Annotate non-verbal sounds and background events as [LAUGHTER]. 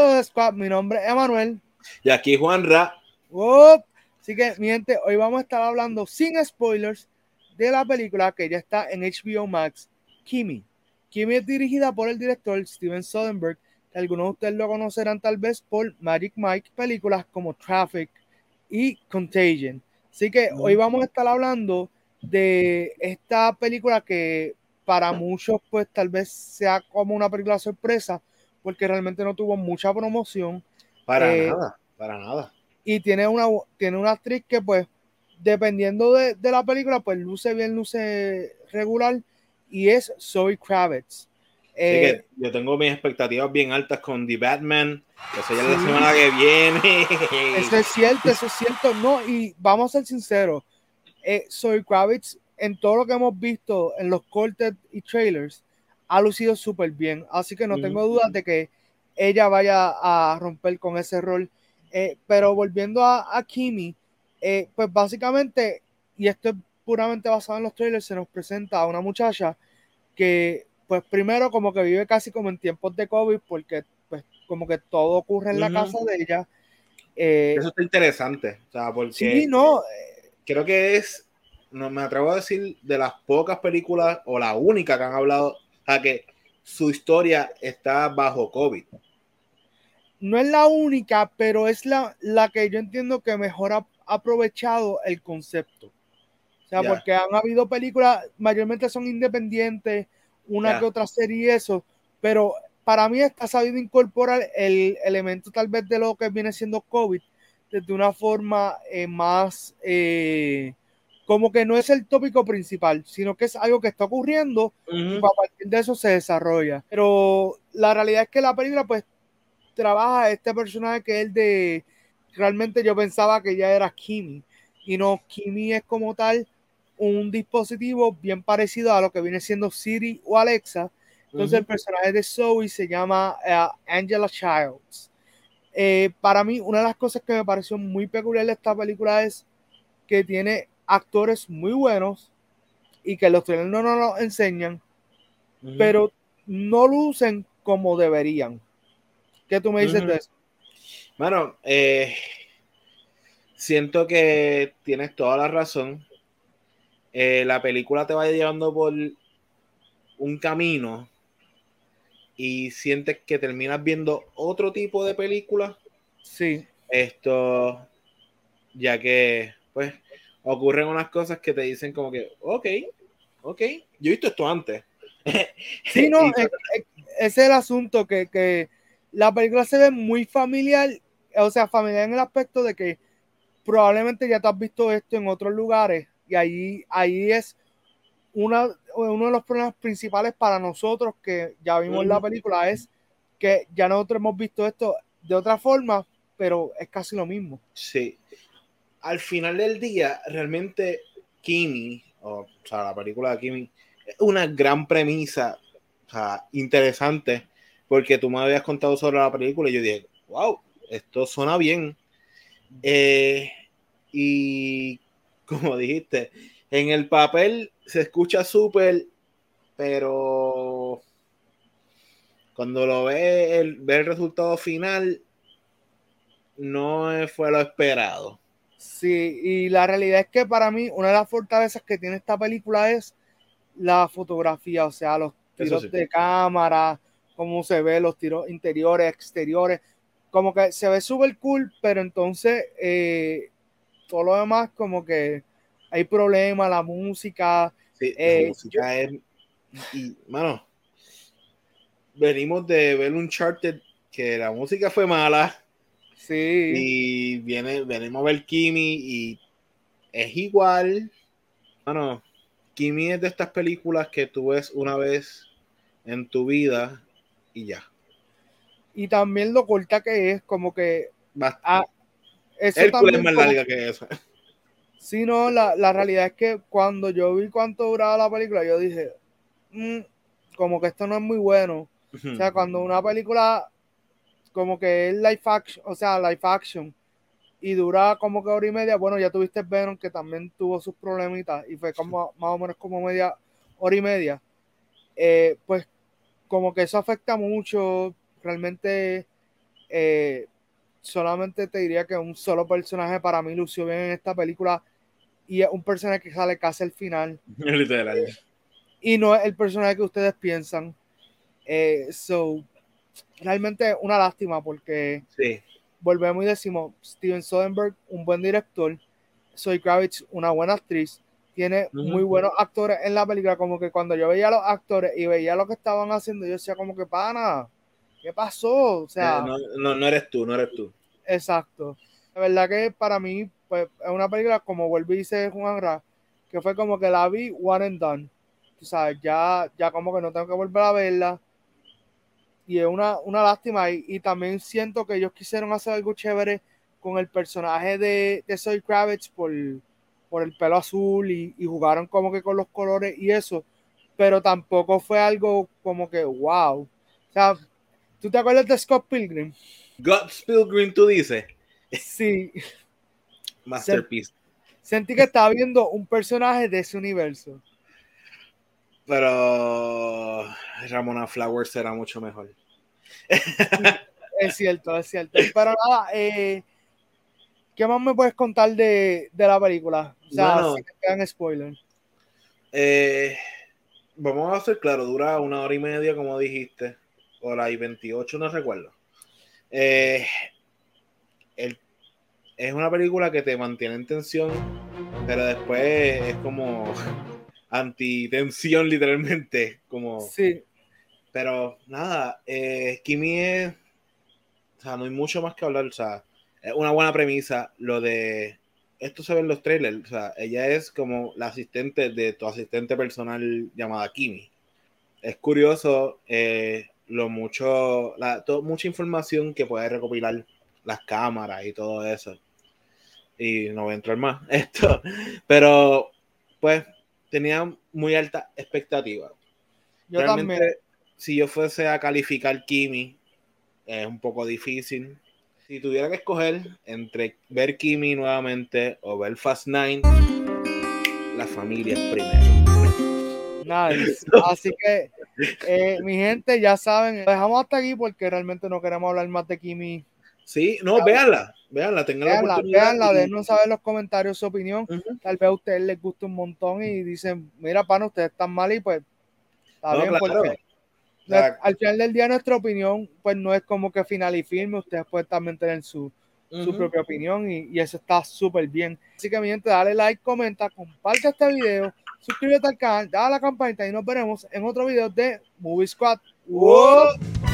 Saludos, Squad. Mi nombre es Emanuel. Y aquí Juan Ra. Así que, mi gente, hoy vamos a estar hablando sin spoilers de la película que ya está en HBO Max, Kimi. Kimi es dirigida por el director Steven Soderbergh, que algunos de ustedes lo conocerán tal vez por Magic Mike, películas como Traffic y Contagion. Así que hoy vamos a estar hablando de esta película que para muchos pues tal vez sea como una película sorpresa porque realmente no tuvo mucha promoción. Para eh, nada, para nada. Y tiene una, tiene una actriz que pues dependiendo de, de, la película pues luce bien, luce regular y es Zoe Kravitz. Eh, yo tengo mis expectativas bien altas con The Batman, que ya la semana que viene. [LAUGHS] Eso es cierto, eso es cierto. No, y vamos a ser sinceros, eh, Zoe Kravitz, en todo lo que hemos visto en los cortes y trailers, ha lucido súper bien. Así que no tengo dudas de que ella vaya a romper con ese rol. Eh, pero volviendo a, a Kimi, eh, pues básicamente, y esto es puramente basado en los trailers, se nos presenta a una muchacha que, pues primero como que vive casi como en tiempos de COVID, porque pues como que todo ocurre en la casa de ella. Eh, Eso está interesante, o sea, porque sí, no, creo que es, no me atrevo a decir, de las pocas películas o la única que han hablado a que su historia está bajo COVID. No es la única, pero es la, la que yo entiendo que mejor ha aprovechado el concepto. O sea, porque han habido películas, mayormente son independientes, una que otra serie y eso, pero para mí está sabido incorporar el elemento tal vez de lo que viene siendo COVID desde una forma eh, más eh, como que no es el tópico principal, sino que es algo que está ocurriendo y a partir de eso se desarrolla. Pero la realidad es que la película pues trabaja este personaje que es el de, realmente yo pensaba que ya era Kimi y no, Kimi es como tal un dispositivo bien parecido a lo que viene siendo Siri o Alexa. Entonces el personaje de Zoe se llama eh, Angela Childs. Eh, para mí, una de las cosas que me pareció muy peculiar de esta película es que tiene actores muy buenos y que los trailers no nos enseñan, pero no lucen como deberían. ¿Qué tú me dices de eso? Bueno, eh, siento que tienes toda la razón. Eh, la película te va llevando por un camino y sientes que terminas viendo otro tipo de película. Sí. Esto, ya que, pues, ocurren unas cosas que te dicen como que, ok, ok, yo he visto esto antes. [LAUGHS] Sí, no, ese es el asunto, que, que, la película se ve muy familiar, o sea, familiar en el aspecto de que probablemente ya te has visto esto en otros lugares y ahí, ahí es una, uno de los problemas principales para nosotros que ya vimos la película es que ya nosotros hemos visto esto de otra forma, pero es casi lo mismo. Sí, al final del día, realmente Kimi, o, sea, la película de Kimi, es una gran premisa, o sea, interesante, porque tú me habías contado sobre la película y yo dije, wow, esto suena bien. Eh, y como dijiste, en el papel se escucha súper, pero cuando lo ve el, ve el resultado final, no fue lo esperado. Sí, y la realidad es que para mí una de las fortalezas que tiene esta película es la fotografía, o sea, los tiros de cámara, cómo se ve los tiros interiores, exteriores, como que se ve súper cool, pero entonces eh, todo lo demás como que hay problemas, la música. Sí, la eh, música es... Y, mano, venimos de ver un charted que la música fue mala, Sí. Y viene, venimos a ver Kimi y es igual. Bueno, Kimi es de estas películas que tú ves una vez en tu vida y ya. Y también lo corta que es, como que. Ah, eso es más larga que eso. Sí, no, la, la, realidad es que cuando yo vi cuánto duraba la película, yo dije, mm, como que esto no es muy bueno. O sea, cuando una película como que es live action, o sea, live action, y dura como que hora y media. Bueno, ya tuviste Venom que también tuvo sus problemitas y fue como más o menos como media hora y media. Eh, pues como que eso afecta mucho. Realmente eh, solamente te diría que un solo personaje para mí lució bien en esta película y es un personaje que sale casi al final. [LAUGHS] Literal. Y no es el personaje que ustedes piensan. Eh, so, realmente una lástima porque sí. volvemos y decimos, Steven Soderbergh, un buen director, Soy Kravitz, una buena actriz, tiene muy buenos actores en la película, como que cuando yo veía a los actores y veía lo que estaban haciendo, yo decía como que, pana, ¿qué pasó? O sea, eh, no, no, eres tú, no eres tú. Exacto. La verdad que para mí, pues, es una película, como vuelve y dice Juan Ra, que fue como que la vi one and done. O sea, ya, ya como que no tengo que volver a verla. Y es una, una lástima. Y, y también siento que ellos quisieron hacer algo chévere con el personaje de, de Soy Kravitz por, por el pelo azul y, y, jugaron como que con los colores y eso, pero tampoco fue algo como que wow. O sea, ¿tú te acuerdas de Scott Pilgrim? Scott Pilgrim, tú dices. Sí. [LAUGHS] Masterpiece. Sentí que estaba viendo un personaje de ese universo. Pero Ramona Flowers era mucho mejor. [LAUGHS] es cierto, es cierto. Pero nada, eh, ¿Qué más me puedes contar de, de la película? O sea, bueno, si te quedan spoilers. Eh, vamos a ser claro, dura una hora y media, como dijiste, hora y 28, no recuerdo. Eh, el, es una película que te mantiene en tensión, pero después es como [LAUGHS] antitensión, literalmente. Como, sí. Pero nada, eh, Kimi es. O sea, no hay mucho más que hablar. O sea, es una buena premisa lo de esto se ve en los trailers, o sea, ella es como la asistente de tu asistente personal llamada Kimi. Es curioso eh, lo mucho, la, mucha información que puede recopilar las cámaras y todo eso. Y no voy a entrar más esto, [LAUGHS] pero pues tenía muy alta expectativa. Yo también. Si yo fuese a calificar Kimi, es un poco difícil si tuviera que escoger entre ver Kimi nuevamente o ver Fast Nine, la familia es primero. Nice. [LAUGHS] Así que, eh, mi gente, ya saben, dejamos hasta aquí porque realmente no queremos hablar más de Kimi. Sí, no, véanla, véanla, tengan la oportunidad. Véanla, denos saber en los comentarios su opinión. Tal vez a ustedes les guste un montón y dicen, mira, pana, ustedes están mal y pues está bien, porque al final del día nuestra opinión pues no es como que final y firme, ustedes pueden también tener su, su propia opinión y, y eso está súper bien. Así que mi gente, dale like, comenta, comparte este video, suscríbete al canal, dale a la campanita y nos veremos en otro video de Movie Squad. ¡Wow!